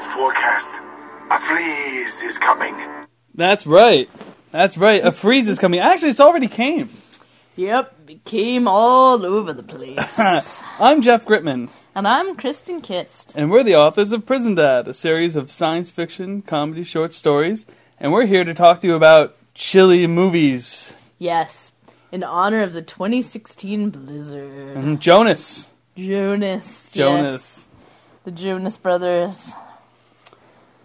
tonight's forecast. A freeze is coming. That's right. That's right. A freeze is coming. Actually, it's already came. Yep, it came all over the place. I'm Jeff Gritman, and I'm Kristen Kist. and we're the authors of Prison Dad, a series of science fiction, comedy short stories, and we're here to talk to you about chilly movies. Yes, in honor of the 2016 blizzard. Jonas. Jonas. Jonas. yes. The Jonas Brothers.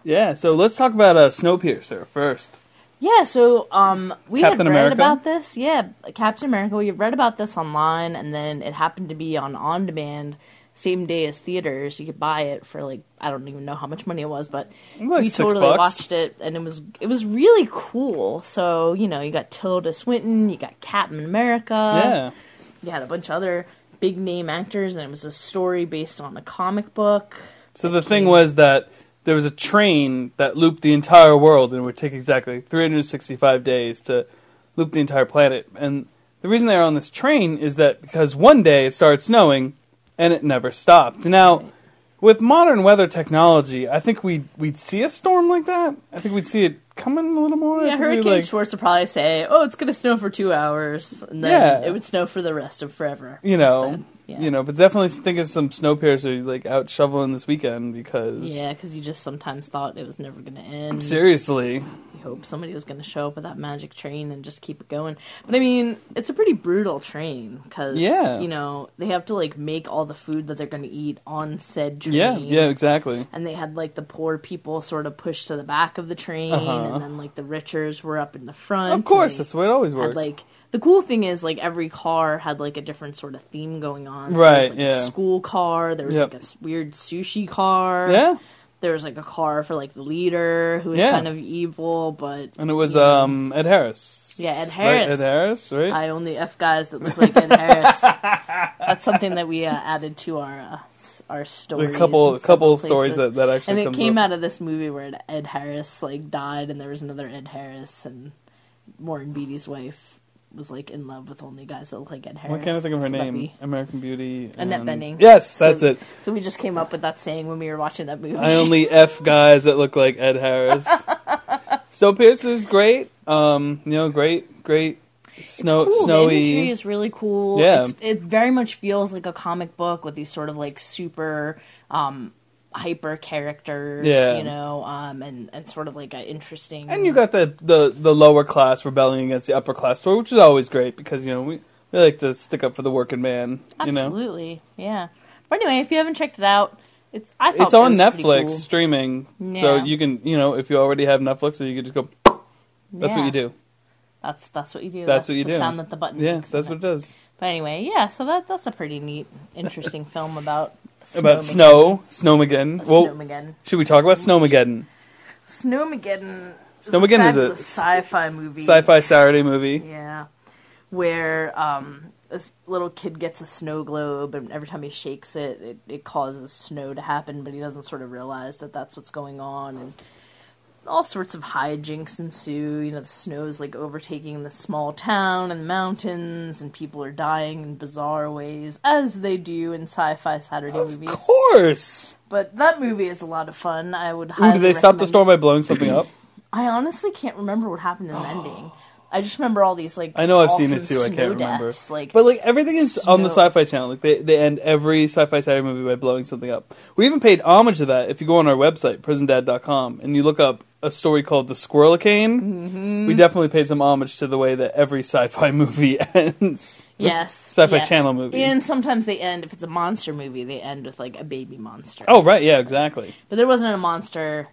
Yeah, so let's talk about uh, Snowpiercer first. Yeah, so um, we Captain had read America? about this. Yeah, Captain America. We read about this online, and then it happened to be on on demand same day as theaters. You could buy it for like I don't even know how much money it was, but Like we totally bucks. watched it, and it was it was really cool. So you know, you got Tilda Swinton, you got Captain America, yeah. you had a bunch of other big name actors, and it was a story based on a comic book. So the thing was that there was a train that looped the entire world and it would take exactly 365 days to loop the entire planet. And the reason they're on this train is that because one day it started snowing and it never stopped. Now, with modern weather technology, I think we'd, we'd see a storm like that. I think we'd see it coming a little more. Yeah, Hurricane like, Schwartz would probably say, "Oh, it's going to snow for two hours," and then Yeah. it would snow for the rest of forever. you know, instead. Yeah. you know, but definitely think of some Snowpiercer like out shoveling this weekend because Yeah, because you just sometimes thought it was never going to end. seriously, You hope somebody was going to show up with that magic train and just keep it going. But I mean, it's a pretty brutal train because Yeah. you know they have to like make all the food that they're going to eat on said train. yeah, yeah, exactly. And they had like the poor people sort of pushed to the back of the train, Uh-huh. and then like the richers were up in the front. Of course, that's the way it always works. had like the cool thing is like every car had like a different sort of theme going on. So Right, There was, like, yeah. A school car. There was Yep. like a weird sushi car. yeah. There was like a car for like the leader who was Yeah. kind of evil, but And it was know, um Ed Harris. Yeah, Ed Right, Harris. Ed Harris, right? I only F guys that look like Ed Harris. That's something that we uh, added to our uh, our story. a couple a couple stories that, that actually and it came up. out of this movie where Ed Harris like died, and there was another Ed Harris, and Warren Beatty's wife was like in love with only guys that look like Ed Harris. What can't I think of her So name? American Beauty. Annette and- Bening. Yes, So- that's it. So we just came up with that saying when we were watching that movie. I only F guys that look like Ed Harris. Snowpiercer's great. Um, you know, great, great snow, cool. The snowy. imagery is really cool. Yeah. It's, it very much feels like a comic book with these sort of like super um, hyper characters. Yeah. you know, um, and and sort of like an interesting. and you got the, the the lower class rebelling against the upper class story, which is always great because you know we, we like to stick up for the working man. You know, absolutely, yeah. But anyway, if you haven't checked it out, it's I thought it's on it Netflix cool. streaming, so you can you know if you already have Netflix, then you can just go. That's what you do. That's that's what you do. That's what you the do. Sound that the button. Yeah, that's what it does. But anyway, yeah. So that that's a pretty neat, interesting film about About snow, Snowmageddon. Well, Snowmageddon. should we talk about Snowmageddon? Snowmageddon. is Snowmageddon is a fabulous sci-fi movie. Sci-fi Saturday movie. Yeah, where um, this little kid gets a snow globe, and every time he shakes it, it, it causes snow to happen, but he doesn't sort of realize that that's what's going on, and all sorts of hijinks ensue. You know, the snow's like overtaking the small town and the mountains, and people are dying in bizarre ways, as they do in sci-fi Saturday Of movies. Of course. But that movie is a lot of fun. I would. Ooh, did they stop the storm it. by blowing something up? I honestly can't remember what happened in the ending. I just remember all these like. I know I've seen it too. I can't remember. deaths, Like, But like everything is on the Sci-Fi Channel. Like they they end every Sci-Fi Saturday movie by blowing something up. We even paid homage to that. If you go on our website prisondad.com and you look up a story called The Squirrelicane, Mm-hmm. we definitely paid some homage to the way that every sci-fi movie ends. yes, Sci-Fi yes. Channel movie. and sometimes they end if it's a monster movie. They end with like a baby monster. Oh right, yeah, exactly. but there wasn't a monster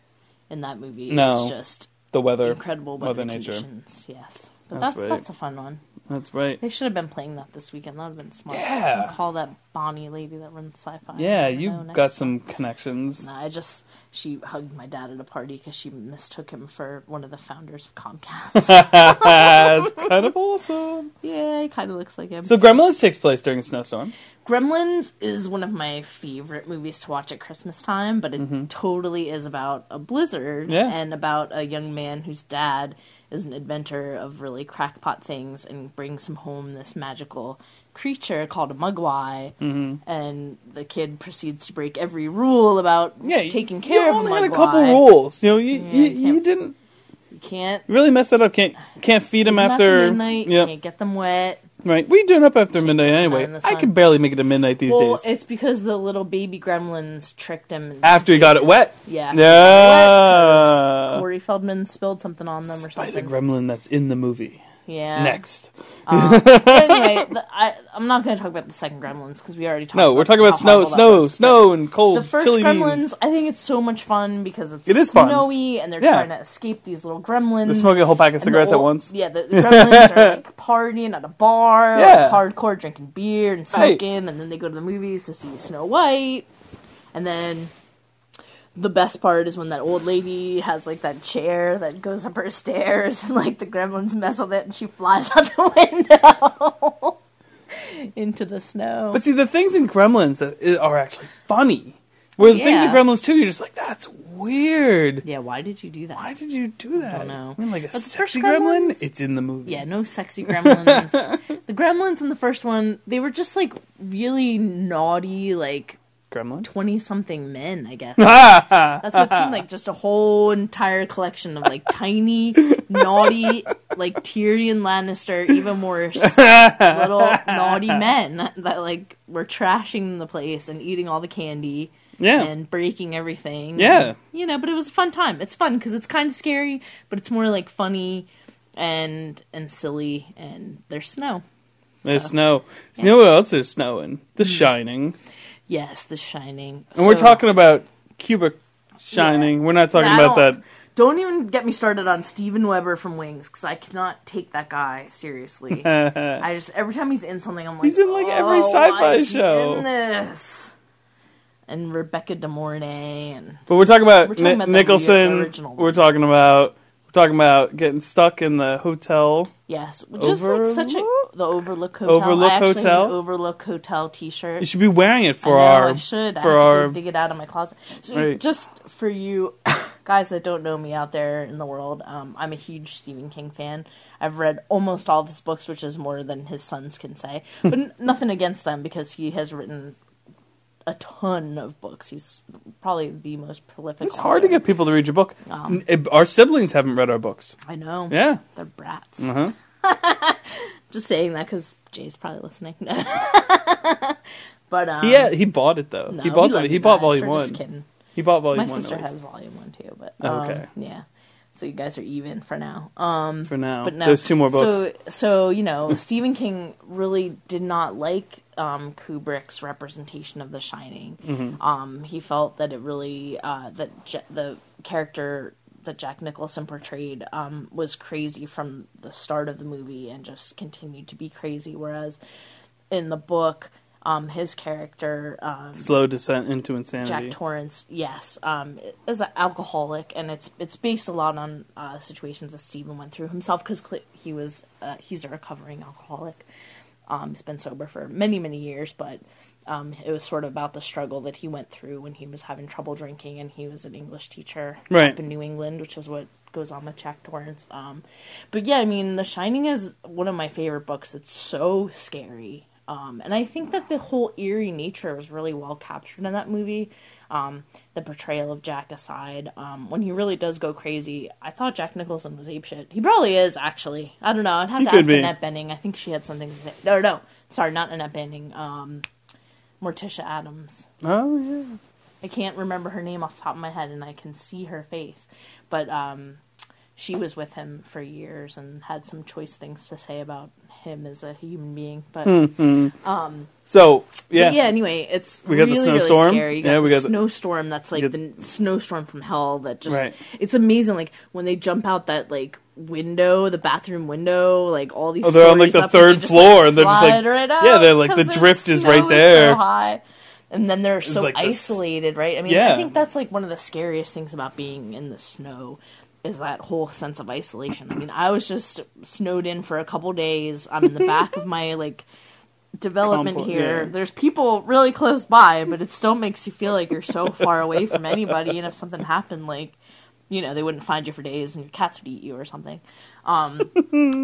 in that movie. No. it was just The weather, incredible weather, Mother Nature. conditions. Yes, but That's that's right. that's a fun one. That's right. They should have been playing that this weekend. That would have been smart. Yeah. call that Bonnie lady that runs sci-fi. Yeah, you know, next got time. some connections. No, I just she hugged my dad at a party because she mistook him for one of the founders of Comcast. That's kind of awesome. yeah, he kind of looks like him. So Gremlins takes place during a snowstorm. Gremlins is one of my favorite movies to watch at Christmas time, but it totally is about a blizzard Mm-hmm. Yeah. and about a young man whose dad is an inventor of really crackpot things and brings him home this magical creature called a mogwai, Mm-hmm. and the kid proceeds to break every rule about Yeah, taking care of. you only had a couple rules. You know, you, Yeah, you, you you didn't You can't really mess that up. Can't can't feed them after midnight. Yep. Can't get them wet. Right. We doing up after midnight anyway. I can barely make it to midnight these days. Well, days. it's because the little baby gremlins tricked him. After he got it wet. Yeah. after he got it wet, Yeah. Corey Feldman spilled something on them or By the something. gremlin that's in the movie. Yeah. Next. Um, but anyway, the, I, I'm not going to talk about the second Gremlins because we already talked. No, we're talking about snow, snow, was. snow, and cold The first chili Gremlins, beans. I think it's so much fun because it's It is fun. snowy and they're Yeah. trying to escape these little gremlins. They're smoking a whole pack of cigarettes at once. Yeah, the, the gremlins are like partying at a bar, Yeah. like hardcore drinking beer and Right. smoking, and then they go to the movies to see Snow White, and then the best part is when that old lady has like that chair that goes up her stairs, and like the gremlins mess with it, and she flies out the window into the snow. But see, the things in Gremlins that are actually funny. Where the things in Gremlins too, you're just like, that's weird. yeah, why did you do that? Why did you do that? I don't know. I mean, like a sexy gremlin? Gremlins- It's in the movie. Yeah, no sexy gremlins. the gremlins in the first one, they were just like really naughty, like Gremlins? twenty something men, I guess. That's what seemed like, just a whole entire collection of like tiny, naughty, like Tyrion Lannister, even worse, little naughty men that like were trashing the place and eating all the candy. Yeah. And breaking everything. Yeah. You know, but it was a fun time. It's fun because it's kind of scary, but it's more like funny and and silly and there's snow. There's So, snow. You know what else is snowing? The hmm. Shining. Yes, The Shining. And we're So- talking about Cuba Shining. We're not talking about that. Don't even get me started on Steven Weber from Wings because I cannot take that guy seriously. I just every time he's in something, I'm like, He's in, like, every "Oh, sci-fi is he show." In this, and Rebecca De Mornay, and But we're talking about, We're talking Ni- about the Nicholson. ori- original we're talking about talking about getting stuck in the hotel. yes, just like such a the Overlook Hotel. Overlook I actually Hotel? Have an Overlook Hotel T-shirt. You should be wearing it for I know, our I should. I for have to our go dig it out of my closet. So Right. just for you guys that don't know me out there in the world, um, I'm a huge Stephen King fan. I've read almost all of his books, which is more than his sons can say. But n- nothing against them because he has written a ton of books. He's probably the most prolific. It's hard to get people to read your book. Um, our siblings haven't read our books. I know. Yeah. They're brats. Uh-huh. Just saying that because Jay's probably listening. but um, Yeah, he bought it though. no, he bought love the, he bought volume one. Just kidding. He bought volume My one. sister at has volume one too, but Oh, um, okay. yeah. So you guys are even for now. Um, for now. but no, There's two more books. So, so you know, Stephen King really did not like um, Kubrick's representation of The Shining. Mm-hmm. Um, he felt that it really uh, that the character that Jack Nicholson portrayed um, was crazy from the start of the movie and just continued to be crazy. Whereas in the book, um, his character um, Slow descent into insanity. Jack Torrance, yes, um, is an alcoholic, and it's it's based a lot on uh, situations that Stephen went through himself because he was uh, he's a recovering alcoholic. Um, he's been sober for many many years, but um, it was sort of about the struggle that he went through when he was having trouble drinking, and he was an English teacher Right. up in New England, which is what goes on with Jack Torrance. Um, but yeah, I mean, The Shining is one of my favorite books. It's so scary. Um, and I think that the whole eerie nature was really well captured in that movie. Um, the portrayal of Jack aside, um, when he really does go crazy, I thought Jack Nicholson was apeshit. He probably is, actually. I don't know. I'd have He to ask be. Annette Bening. I think she had something to say. No, no. Sorry, not Annette Bening. Um, Morticia Addams. Oh yeah. I can't remember her name off the top of my head, and I can see her face. But um, she was with him for years and had some choice things to say about him as a human being. But um So yeah. yeah, anyway, it's We got the really, snowstorm. really scary. You Yeah, we the got the- snowstorm that's like the snowstorm from hell that just Right. it's amazing like when they jump out that like window, the bathroom window, like all these Oh, they're on, like, the and just, floor, and they're just, like- right yeah, they're, like, the drift is right there. so high. And then they're so like this- isolated, right? I mean, Yeah. I think that's like one of the scariest things about being in the snow is that whole sense of isolation. I mean, I was just snowed in for a couple days. I'm in the back of my like development Compo- here. yeah. There's people really close by, but it still makes you feel like you're so far away from anybody. And if something happened, like you know, they wouldn't find you for days and your cats would eat you or something. Um,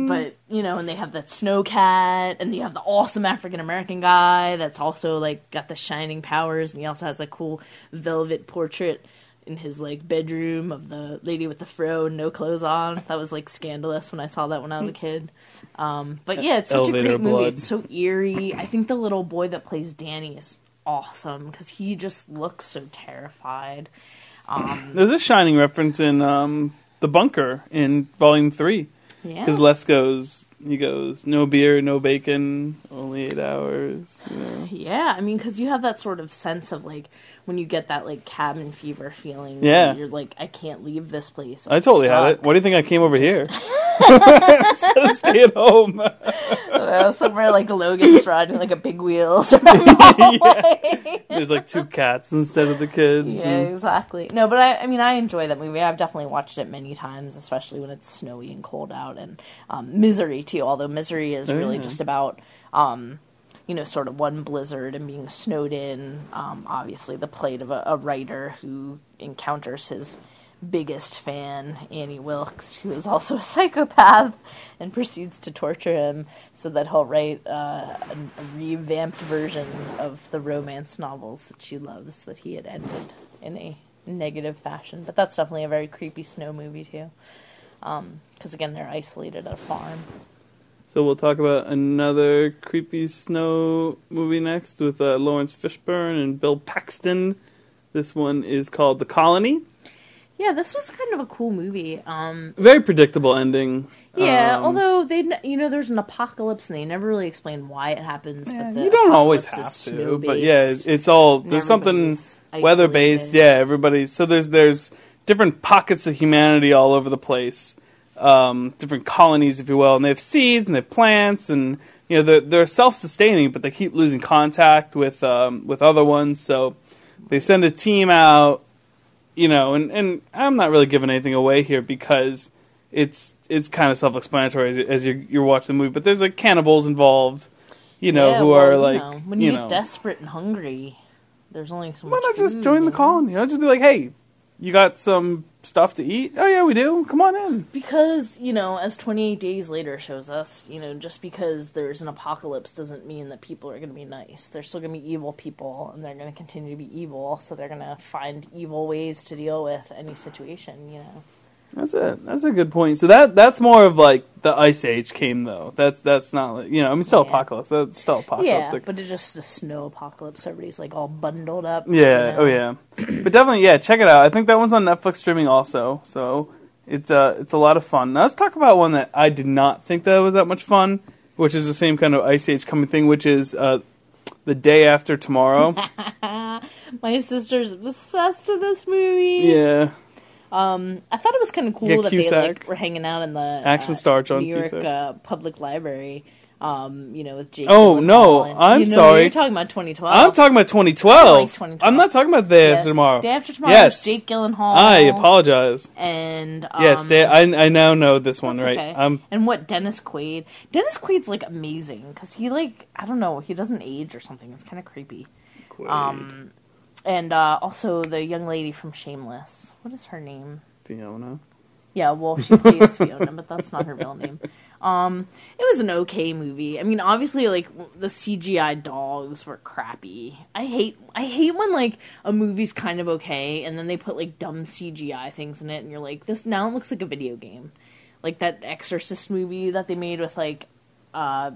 but you know, and they have that snow cat, and you have the awesome African American guy that's also like got the shining powers, and he also has a cool velvet portrait in his like bedroom of the lady with the fro and no clothes on. That was like scandalous when I saw that when I was a kid. Um, but yeah, it's such Elevator a great movie. It's so eerie. I think the little boy that plays Danny is awesome because he just looks so terrified. Um, There's a shining reference in um, the bunker in Volume Three yeah, because Les goes, he goes, no beer, no bacon, only eight hours. You know? Yeah, I mean, because you have that sort of sense of like when you get that like cabin fever feeling. Yeah. you're like, I can't leave this place. I I'm totally had it. stuck. Why do you think I came over here? Instead of stay at home. Somewhere like Logan's riding like a big wheel. hallway. There's like two cats instead of the kids. Yeah, and- exactly. No, but I, I mean, I enjoy that movie. I've definitely watched it many times, especially when it's snowy and cold out, and um, Misery too. Although Misery is really Yeah. just about, um, you know, sort of one blizzard and being snowed in. Um, obviously, the plight of a, a writer who encounters his biggest fan, Annie Wilkes, who is also a psychopath, and proceeds to torture him so that he'll write uh, a, revamped version of the romance novels that she loves that he had ended in a negative fashion. But that's definitely a very creepy snow movie too, because again they're isolated at a farm. So we'll talk about another creepy snow movie next with uh, Laurence Fishburne and Bill Paxton. This one is called The Colony. Yeah, this was kind of a cool movie. Um, Very predictable ending. yeah, Um, although they, you know, there's an apocalypse and they never really explain why it happens. yeah, but the you don't always have to, but yeah, snow-based. it's all there's something weather based. Yeah, everybody. So there's there's different pockets of humanity all over the place, um, different colonies, if you will, and they have seeds and they have plants, and you know they're they're self sustaining, but they keep losing contact with um, with other ones. So they send a team out, you know, and and I'm not really giving anything away here because it's it's kind of self explanatory as, as you're, you're watching the movie, but there's like cannibals involved. You know, Yeah, who well, are you like, know, when you, you get know, desperate and hungry, there's only so why much. not just join the you know? colony? I'll just be like, hey, you got some stuff to eat? Oh yeah, we do. Come on in. Because, you know, as 28 Days Later shows us, you know, just because there's an apocalypse doesn't mean that people are going to be nice. They're still going to be evil people, and they're going to continue to be evil, so they're going to find evil ways to deal with any situation, you know. That's it. That's a good point. So that that's more of like the ice age came though. That's that's not like you know. I mean, still Yeah. apocalypse. That's still Yeah, but it's just a snow apocalypse. Everybody's like all bundled up. Yeah. you know? Oh yeah. but definitely, yeah. Check it out. I think that one's on Netflix streaming also. So it's uh it's a lot of fun. Now let's talk about one that I did not think that was that much fun, which is the same kind of ice age coming thing, which is uh the day after tomorrow. My sister's obsessed with this movie. yeah. Um, I thought it was kind of cool Yeah, that they like were hanging out in the Action uh, star John New York Cusack. uh, Public Library. Um, you know, with Jake. Oh, no, and- I'm you know, sorry. You're talking about 2012. I'm talking about 2012. I like 2012. I'm not talking about the day Yeah, after tomorrow. Day after tomorrow. Yes. Jake Gyllenhaal. I apologize. And um, yes, day, I I now know this one right. okay. Um, and what Dennis Quaid? Dennis Quaid's like amazing because he like I don't know he doesn't age or something. It's kind of creepy. Um, and uh, also the young lady from Shameless. What is her name? Fiona. Yeah, well, she plays Fiona, but that's not her real name. Um, it was an okay movie. I mean, obviously, like the CGI dogs were crappy. I hate, I hate when like a movie's kind of okay, and then they put like dumb CGI things in it, and you're like, this now it looks like a video game, like that Exorcist movie that they made with like, uh,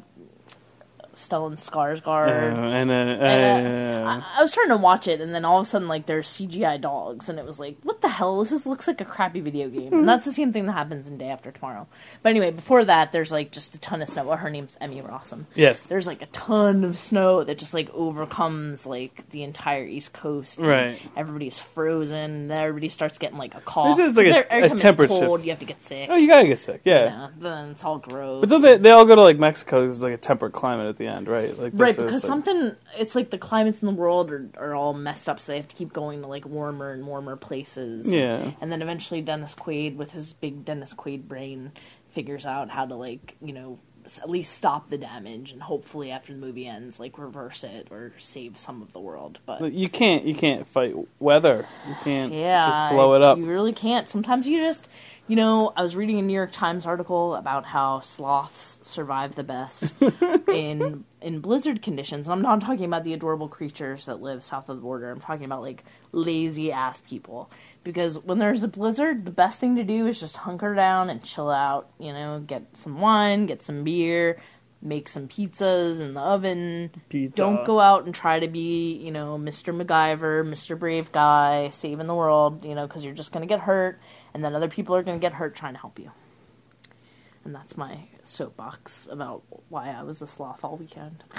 Stellan Uh, Skarsgård. and uh, And, uh, uh, I, I was trying to watch it, and then all of a sudden, like, there's CGI dogs, and it was like, what the hell? This is, looks like a crappy video game. And that's the same thing that happens in Day After Tomorrow. But anyway, before that, there's like just a ton of snow. Well, her name's Emmy Rossum. yes, There's like a ton of snow that just like overcomes like the entire East Coast. and Right. Everybody's frozen. and Everybody starts getting like a cough. This is like a- every time temperature it's cold, you have to get sick. oh, you gotta get sick. Yeah, Yeah, then it's all gross. but they they all go to like Mexico it's like a temperate climate at the end, right? Like Right, because something it's like the climates in the world are, are all messed up, so they have to keep going to like warmer and warmer places. Yeah. and then eventually Dennis Quaid, with his big Dennis Quaid brain, figures out how to like you know at least stop the damage and hopefully after the movie ends, like reverse it or save some of the world. But You can't you can't fight weather. You can't yeah, blow it up. You really can't. Sometimes you just, you know, I was reading a New York Times article about how sloths survive the best in in blizzard conditions. And I'm not talking about the adorable creatures that live south of the border. I'm talking about like lazy ass people. Because when there's a blizzard, the best thing to do is just hunker down and chill out. You know, get some wine, get some beer, make some pizzas in the oven. Pizza. Don't go out and try to be, you know, Mr. MacGyver, Mr. Brave Guy, saving the world, you know, because you're just going to get hurt, and then other people are going to get hurt trying to help you. And that's my soapbox about why I was a sloth all weekend.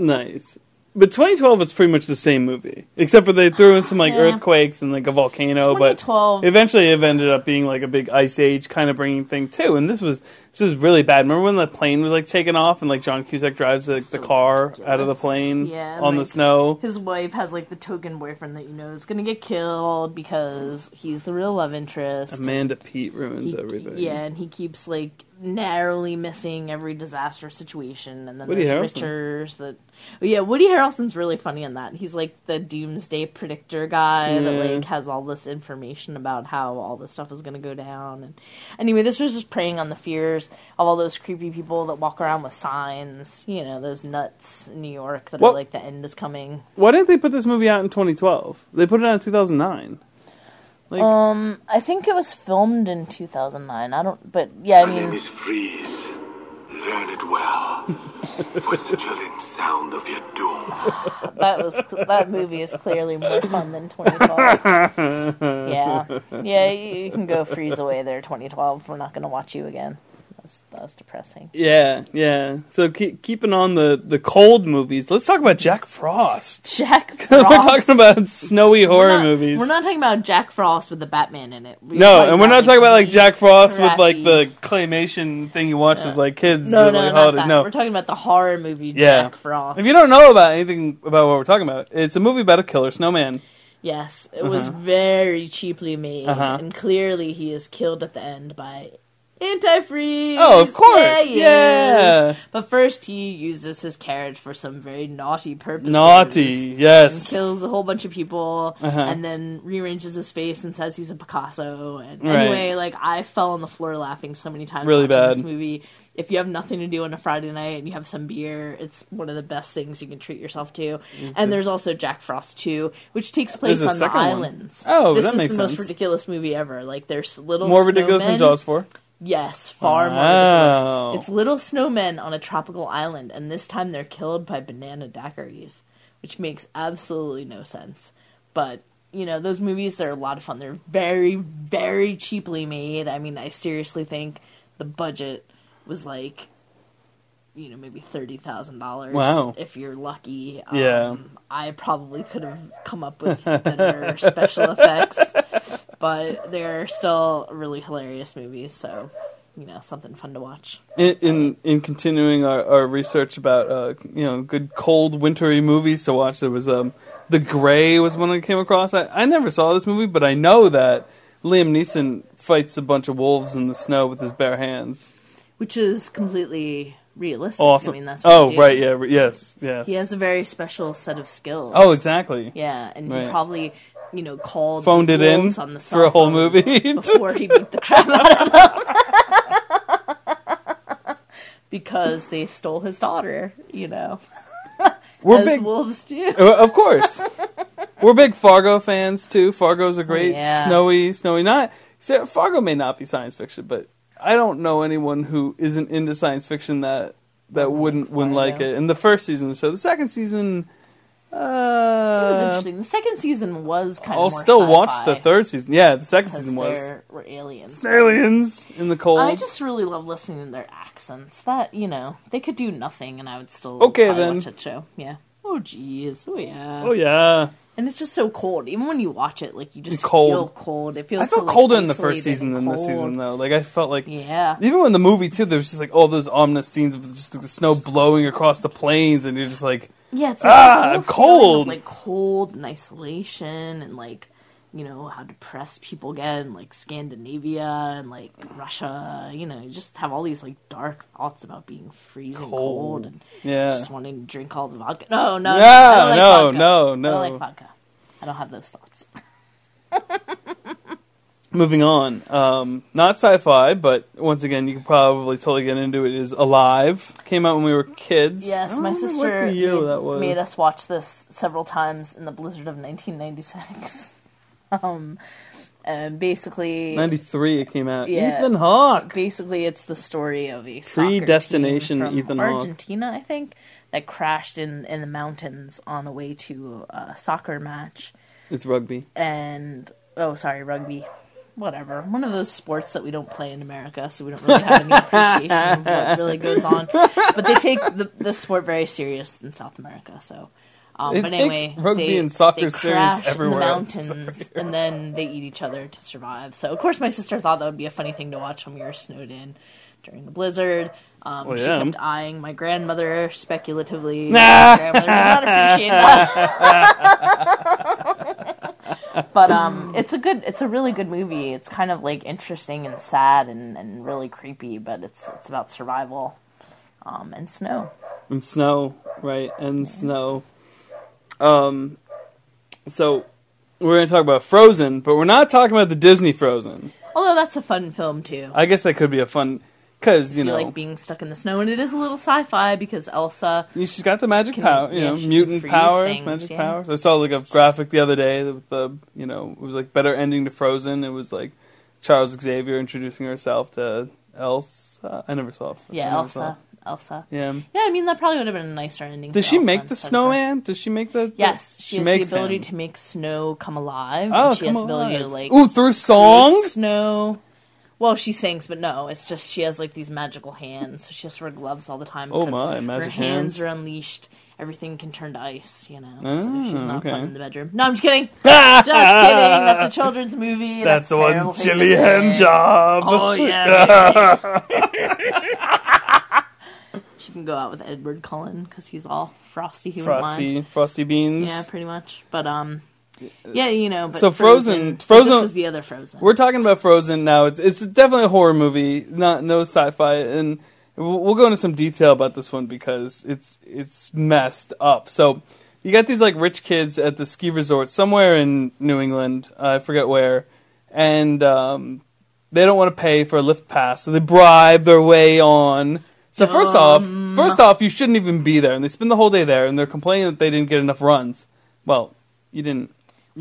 Nice. But 2012 was pretty much the same movie, except for they threw in some like Yeah. earthquakes and like a volcano. But 2012 eventually, it ended up being like a big ice age kind of bringing thing too. And this was this was really bad. Remember when the plane was like taken off and like John Cusack drives like, the So car out of the plane Yeah, and, on the like, snow? His wife has like the token boyfriend that you know is going to get killed because he's the real love interest. Amanda Peet ruins He- everything. Yeah, and he keeps like narrowly missing every disaster situation, and then Woody there's Harrelson. Richards that. Oh, yeah, Woody Harrelson's really funny in that. He's like the doomsday predictor guy that Yeah. like has all this information about how all this stuff is going to go down. And anyway, this was just preying on the fears of all those creepy people that walk around with signs. You know, those nuts in New York that Well- are like the end is coming. Why didn't they put this movie out in 2012? They put it out in 2009. Like, Um, I think it was filmed in 2009. I don't, but yeah, I My name mean, is Freeze. Learn it well. What's the chilling sound of your doom? that was that movie is clearly more fun than 2012. yeah, yeah, you, you can go freeze away there. 2012. We're not going to watch you again. That was, that was depressing. yeah, yeah. So keep, keeping on the the cold movies, let's talk about Jack Frost. Jack Frost. we're talking about snowy horror We're not- movies. We're not talking about Jack Frost with the Batman in it. We're no, and we're not talking about like Jack Frost with like the claymation thing you watch as like kids. No, no, like, not holidays. that. No, We're talking about the horror movie Yeah. Jack Frost. if you don't know about anything about what we're talking about, it's a movie about a killer snowman. Yes, it was very cheaply made, Uh-huh. and clearly he is killed at the end by antifreeze. Oh, of course, Yeah, yeah. But first, he uses his carriage for some very naughty purposes. Naughty, And yes. kills a whole bunch of people, Uh-huh. and then rearranges his face and says he's a Picasso. And Right. anyway, like I fell on the floor laughing so many times. Really watching This bad. movie. If you have nothing to do on a Friday night and you have some beer, it's one of the best things you can treat yourself to. and there's also Jack Frost 2, which takes place on the one. islands. Oh, this that is makes the most ridiculous movie ever. Like there's little More ridiculous than snowmen. Jaws four. Yes, far more. It's little snowmen on a tropical island, and this time they're killed by banana daiquiris, which makes absolutely no sense. But you know, those movies they're a lot of fun. They're very, very cheaply made. I mean, I seriously think the budget was like, you know, maybe thirty thousand dollars. Wow. if you're lucky. Yeah. Um, I probably could have come up with better special effects, but they're still really hilarious movies. So, you know, something fun to watch. In in, in continuing our, our research about uh, you know good cold wintry movies to watch, there was um The Grey was one I came across. I, I never saw this movie, but I know that Liam Neeson fights a bunch of wolves in the snow with his bare hands. which is completely realistic. Awesome. I mean, that's oh right, yeah, yes, yes. He has a very special set of skills. oh, exactly. yeah, and Right. he probably, you know, called Phoned it in on the for a whole movie. before he beat the crap out of them. because they stole his daughter, you know, We're as big, wolves do. Uh, of course. We're big Fargo fans too. Fargo's a great yeah. snowy, snowy. Not Fargo may not be science fiction, but I don't know anyone who isn't into science fiction that that wouldn't like wouldn't like it. In the first season, of the show, the second season, It was uh, interesting. The second season was kind I'll of more still watch sci-fi the third season. Yeah, the second season was there were aliens. It's aliens in the cold. I just really love listening to their accents. That you know, they could do nothing, and I would still Okay, then. watch that show. Yeah. Oh jeez. Oh yeah. oh yeah, And it's just so cold. Even when you watch it, like you just Cold. feel cold. It feels I felt so, like, colder in the first season than this season though. Like I felt like Yeah. Even in the movie too, there was just like all those ominous scenes of just the snow blowing across the plains, and you're just like, Yeah, it's like Ah, feeling cold. Of, like cold and isolation and like you know how depressed people get in like Scandinavia and like Russia. You know, you just have all these like dark thoughts about being freezing cold, Cold. and Yeah. just wanting to drink all the vodka. No, no, No, no, like no, vodka. no, I don't like vodka. I don't have those thoughts. Moving on. Um, not sci-fi, but once again, you can probably totally get into it. Is Alive came out when we were kids. Yes, my sister what the year made, made us watch this several times in the blizzard of 1996. um, and basically, Ninety-three. It came out. Yeah. Ethan Hawke. basically it's the story of a Predestination Ethan Hawke. Argentina, I think, that crashed in in the mountains on the way to a soccer match, It's rugby. and oh, sorry, rugby. Whatever, one of those sports that we don't play in America, so we don't really have any appreciation of what really goes on. But they take the, the sport very serious in South America. So, um, but anyway, rugby they, and soccer they serious crash everywhere in the mountains, and then they eat each other to survive. So, of course, my sister thought that would be a funny thing to watch when we were snowed in during the blizzard. Um, Well, she yeah. kept eyeing my grandmother speculatively. My grandmother did not appreciate that. but um, it's a good, it's a really good movie. It's kind of like interesting and sad and, and really creepy, but it's it's about survival um, and snow. and snow, right? And snow. Um, so we're going to talk about Frozen, but we're not talking about the Disney Frozen. Although that's a fun film too. I guess that could be a fun because you know like being stuck in the snow, and it is a little sci-fi because Elsa. she's got the magic Can- power, you yeah, know, mutant powers, things, magic yeah. powers. I saw like a graphic the other day with the you know it was like better ending to Frozen. It was like Charles Xavier introducing herself to Elsa. I never saw. Yeah, never Elsa. saw. Elsa. Yeah. Yeah, I mean that probably would have been a nicer ending. Does she Elsa make the instead of her. snowman? Does she make the? Yes, she, has makes the ability him. to make snow come alive. Oh, she come has the ability alive. to like Ooh, through song. snow. Well, she sings, but no, it's just she has like these magical hands, so she has to wear gloves all the time. Oh because my, magic her hands, hands. are unleashed. Everything can turn to ice, you know. Oh, so she's not okay. fun in the bedroom. No, I'm just kidding. just kidding. That's a children's movie. That's the one terrible thing to Jillian say. job. Oh yeah. she can go out with Edward Cullen because he's all frosty. Mind. Frosty, Frosty Beans. Yeah, pretty much. But um, yeah, you know. But So Frozen- Frozen- This is the other Frozen. We're talking about Frozen now. It's it's definitely a horror movie, not no sci-fi, and we'll, we'll go into some detail about this one because it's it's messed up. So you got these like rich kids at the ski resort somewhere in New England, I forget where, and um, they don't want to pay for a lift pass, so they bribe their way on. So first off, first off, you shouldn't even be there, and they spend the whole day there, and they're complaining that they didn't get enough runs. Well, you didn't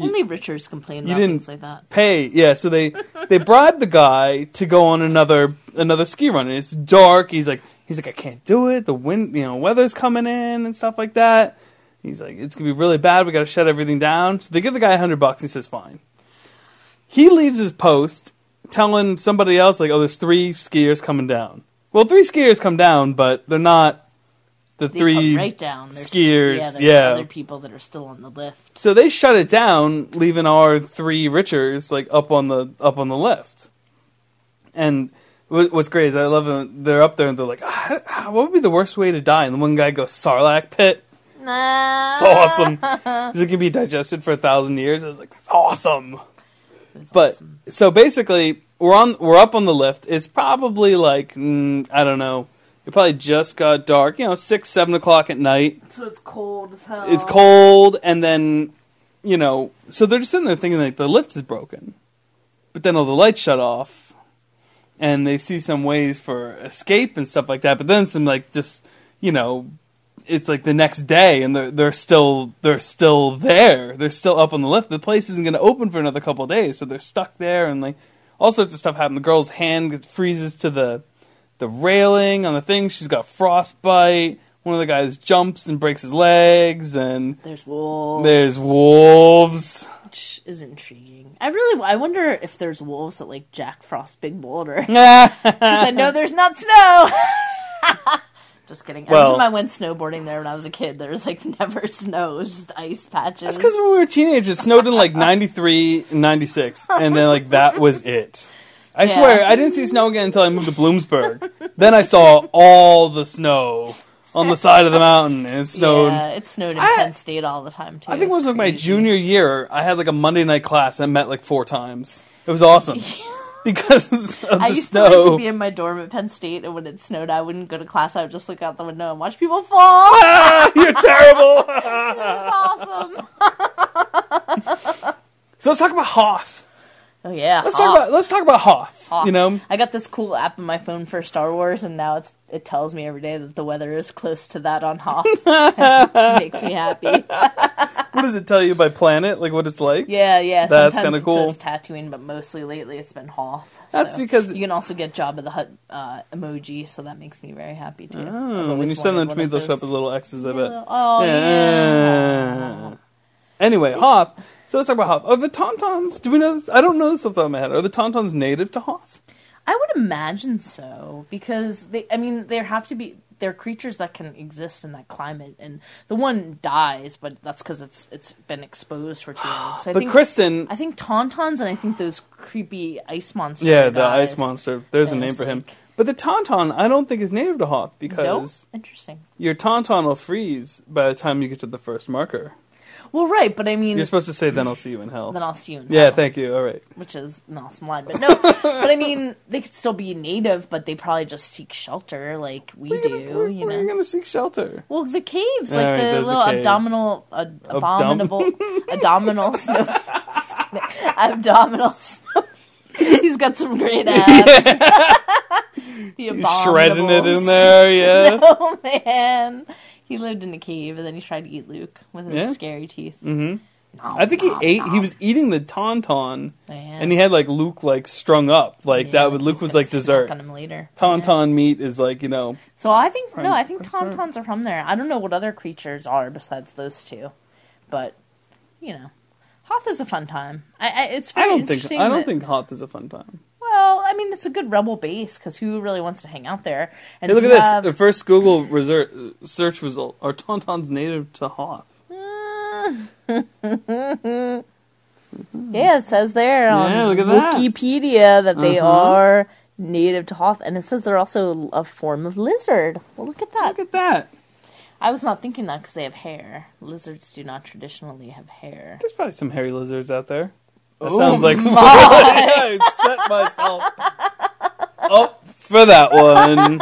Only Richards complain you about didn't things like that. pay. Yeah, so they they bribe the guy to go on another another ski run. And it's dark. He's like he's like I can't do it. The wind, you know, weather's coming in and stuff like that. He's like it's gonna be really bad. We got to shut everything down. So they give the guy a hundred bucks. He says fine. He leaves his post telling somebody else like oh there's three skiers coming down. Well, three skiers come down, but they're not the They three right down. There's, skiers, Yeah, there's yeah. other people that are still on the lift. So they shut it down, leaving our three Richards like up on the up on the lift. And what's great is I love them. They're up there and they're like, ah, ah, "What would be the worst way to die?" And one guy goes, "Sarlacc pit." Nah. It's awesome. it can be digested for a thousand years. I was like, awesome." It's But awesome. so basically, we're on we're up on the lift. It's probably like mm, I don't know. It probably just got dark. You know, six seven o'clock at night. so it's cold as hell. it's cold and then you know so they're just sitting there thinking like the lift is broken but then all the lights shut off and they see some ways for escape and stuff like that but then some like just you know it's like the next day and they're they're still they're still there they're still up on the lift the place isn't going to open for another couple of days so they're stuck there and like all sorts of stuff happen the girl's hand freezes to the the railing on the thing she's got frostbite one of the guys jumps and breaks his legs and There's wolves. there's wolves. which is intriguing. I really, I wonder if there's wolves at like Jack Frost Big Boulder. I know there's not snow. just kidding. Every Well- time I went snowboarding there when I was a kid, there was like never snow. It was just ice patches. That's because when we were teenagers, it snowed in like 93 and 96, and then like that was it. I Yeah. swear, I didn't see snow again until I moved to Bloomsburg. then I saw all the snow on the side of the mountain, and it snowed. Yeah, it snowed in I- Penn State all the time too. I think it was It's like my junior year. I had like a Monday night class. I met like four times. It was awesome because of the I used to like to be in my dorm at Penn State, and when it snowed, I wouldn't go to class. I would just look out the window and watch people fall. Ah, you're terrible. It was awesome. so let's talk about Hoth. Oh yeah, Let's Hoth. talk about let's talk about Hoth. Hoth. You know, I got this cool app on my phone for Star Wars, and now it's it tells me every day that the weather is close to that on Hoth. it makes me happy. what does it tell you by planet? Like what it's like? Yeah, yeah. That's sometimes kinda it cool. says Tatooine, but mostly lately it's been Hoth. That's So because- you can also get Jabba the Hutt uh, emoji, so that makes me very happy too. Oh, when you send them to me, they'll show up as little X's. I bet. Oh yeah. Anyway, Hoth. So let's talk about Hoth. Are the Tauntauns? Do we know this? I don't know this off the top of my head. Are the Tauntauns native to Hoth? I would imagine so because they. I mean, there have to be. They're creatures that can exist in that climate, and the one dies, but that's because it's it's been exposed for too long. So I But think, Kristen, I think tauntauns and I think those creepy ice monsters. yeah, the ice monster. There's a name for him. like- But the Tauntaun, I don't think is native to Hoth Nope. because Interesting. your Tauntaun will freeze by the time you get to the first marker. Well, right, but I mean, You're supposed to say, "Then I'll see you in hell." then I'll see you. In yeah, hell, thank you. All right. which is an awesome line. But no, but I mean, they could still be native, but they probably just seek shelter like we do. you gonna- where- you know, are you going to seek shelter? Well, the caves, like right, the there's the little cave. abdominal, ad- abominable, abdominal snow, just kidding. abdominal snow. He's got some great abs. the He's shredding it in there. Yeah. Oh man, he lived in a cave and then he tried to eat Luke with his Yeah. scary teeth. Mm-hmm. I think he ate. He was eating the tauntaun, Man. and he had like Luke like strung up, like that. Would Luke he's was gonna like snack dessert. on him later. Tauntaun meat is like you know. So I think no, I think tauntauns are from there. I don't know what other creatures are besides those two, but you know, Hoth is a fun time. I, I it's I very don't think. interesting I don't that- think Hoth is a fun time. Well, I mean, it's a good rebel base because who really wants to hang out there? And Hey, look at you this. The first Google reser- search result: Are tauntauns native to Hoth? yeah, it says there on Yeah, at that. Wikipedia that they Uh-huh. are native to Hoth, and it says they're also a form of lizard. Well, look at that. Look at that. I was not thinking that because they have hair. Lizards do not traditionally have hair. There's probably some hairy lizards out there. That Oh sounds like yeah, I set myself up for that one.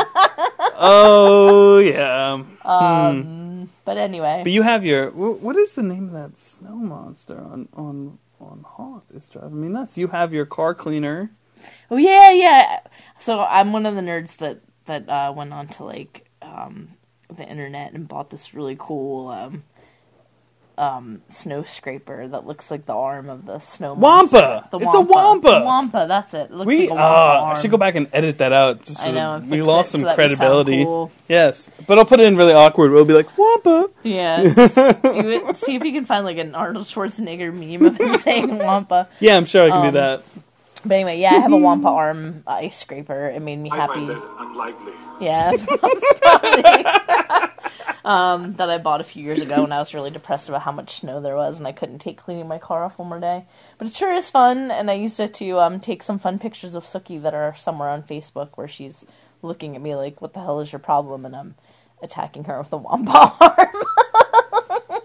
Oh yeah. But anyway, But you have your what is the name of that snow monster on on on Hoth? It's driving me nuts. You have your car cleaner. Oh yeah, yeah. So I'm one of the nerds that that uh, went on to like um, the internet and bought this really cool um, um, snow scraper that looks like the arm of the snow monster. Wampa! The It's a wampa! Wampa. That's it. it looks We like a wampa uh, I should go back and edit that out. just I know, and we lost some so that we sound credibility. cool. Yes, but I'll put it in really awkward. We'll be like Wampa. Yeah, do it. See if you can find like an Arnold Schwarzenegger meme of him saying wampa. Yeah, I'm sure I can Um, do that. But anyway, yeah, I have a wampa arm ice scraper. It made me I happy. find that unlikely. Yeah, um, that I bought a few years ago when I was really depressed about how much snow there was, and I couldn't take cleaning my car off one more day. But it sure is fun, and I used it to um, take some fun pictures of Suki that are somewhere on Facebook where she's looking at me like, "What the hell is your problem?" and I'm attacking her with a wampa arm.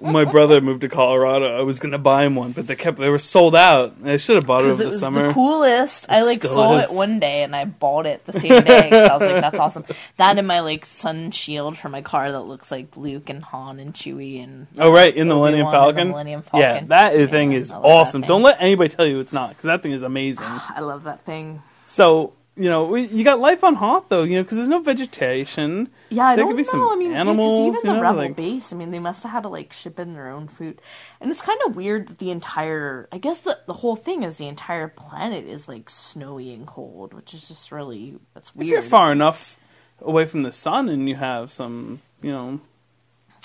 My brother moved to Colorado. I was gonna buy him one, but they kept they were sold out. I should have bought it over it the was summer. the coolest. I like saw is. it one day and I bought it the same day 'cause I was like, "That's awesome." That and my like sun shield for my car that looks like Luke and Han and Chewie and Oh right, in the Millennium and the Falcon. Yeah, that Yeah, thing is I love that awesome. thing. Don't let anybody tell you it's not, because that thing is amazing. I love that thing. so you know, you got life on Hoth though, you know, because there's no vegetation. Yeah, I There don't could be know. some I mean, animals, even you the know, rebel like- base, I mean, they must have had to like ship in their own food, and it's kind of weird that the entire, I guess the the whole thing is the entire planet is like snowy and cold, which is just really that's weird. If you're far enough away from the sun and you have some, you know,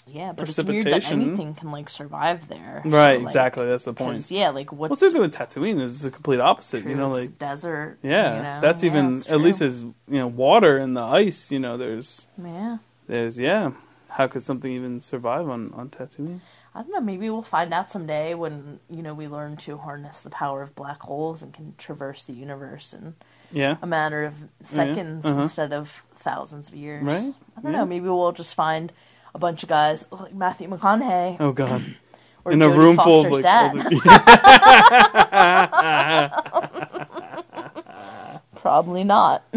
yeah, but it's weird that anything can like survive there. right? So, like, exactly. That's the point. Yeah, like what's What's the thing with Tatooine is the complete opposite. true, You know, like desert. yeah, you know? that's Yeah, even at least as you know water and the ice. You know, there's yeah. there's yeah. How could something even survive on on Tatooine? I don't know. Maybe we'll find out someday when you know we learn to harness the power of black holes and can traverse the universe in Yeah. a matter of seconds uh-huh. instead of thousands of years. Right, I don't yeah. know. Maybe we'll just find a bunch of guys like Matthew McConaughey Oh God. or In a room full of Foster's like. dad. all the- Probably not.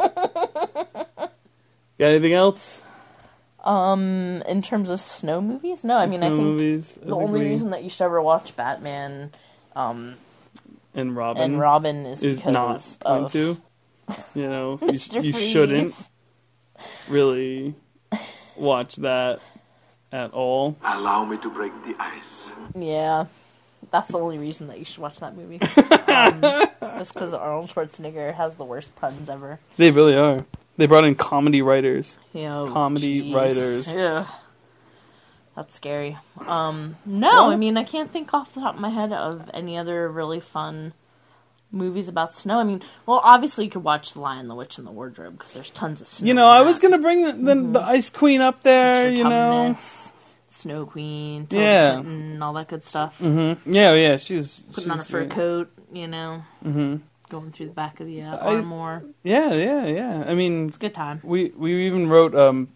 Got anything else? Um, in terms of snow movies, no. I mean, I Snow think movies. I the think only we- reason that you should ever watch Batman um, and Robin, and Robin is, is because not going of to. You know, you, Mr. you Freeze. shouldn't really watch that at all. Allow me to break the ice. Yeah, that's the only reason that you should watch that movie. um, just because Arnold Schwarzenegger has the worst puns ever. They really are. They brought in comedy writers. Yeah. Comedy jeez. writers. Yeah, that's scary. Um, no, Well- I mean I can't think off the top of my head of any other really fun movies about snow. I mean, well, obviously you could watch The Lion, the Witch, and the Wardrobe because there's tons of snow. You know, I was gonna bring the, the, the Ice Queen up there. Mr. You know, Snow Queen, Yeah. yeah, and all that good stuff. mm-hmm. yeah, yeah. She's Putting on a fur great. coat, you know, Mm-hmm. going through the back of the uh, I- armor. Yeah, yeah, yeah. I mean, It's a good time. we we even wrote um,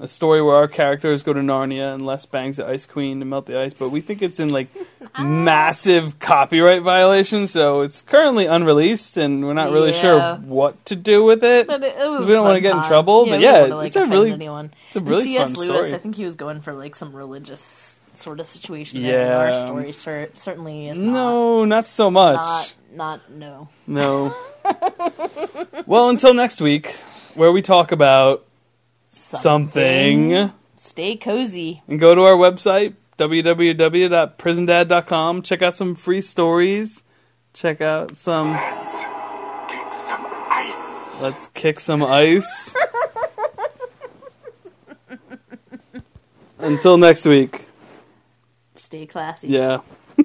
a story where our characters go to Narnia and Les bangs the Ice Queen to melt the ice, but we think it's in like ah. massive copyright violation, so it's currently unreleased, and we're not really Yeah. sure what to do with it. But it, it was We don't wanna fun get in time. trouble, yeah, but we don't yeah, wanna, like, it's a offend really- anyone. it's a And really C.S. fun Lewis, story. I think he was going for like some religious sort of situation. and our story cer- certainly is not. No, not so much. Not, not no. No. well, until next week, where we talk about something. Something. Stay cozy. And go to our website, www.prisondad.com. Check out some free stories. Check out some. Let's kick some ice. Let's kick some ice. Until next week. Stay classy. Yeah.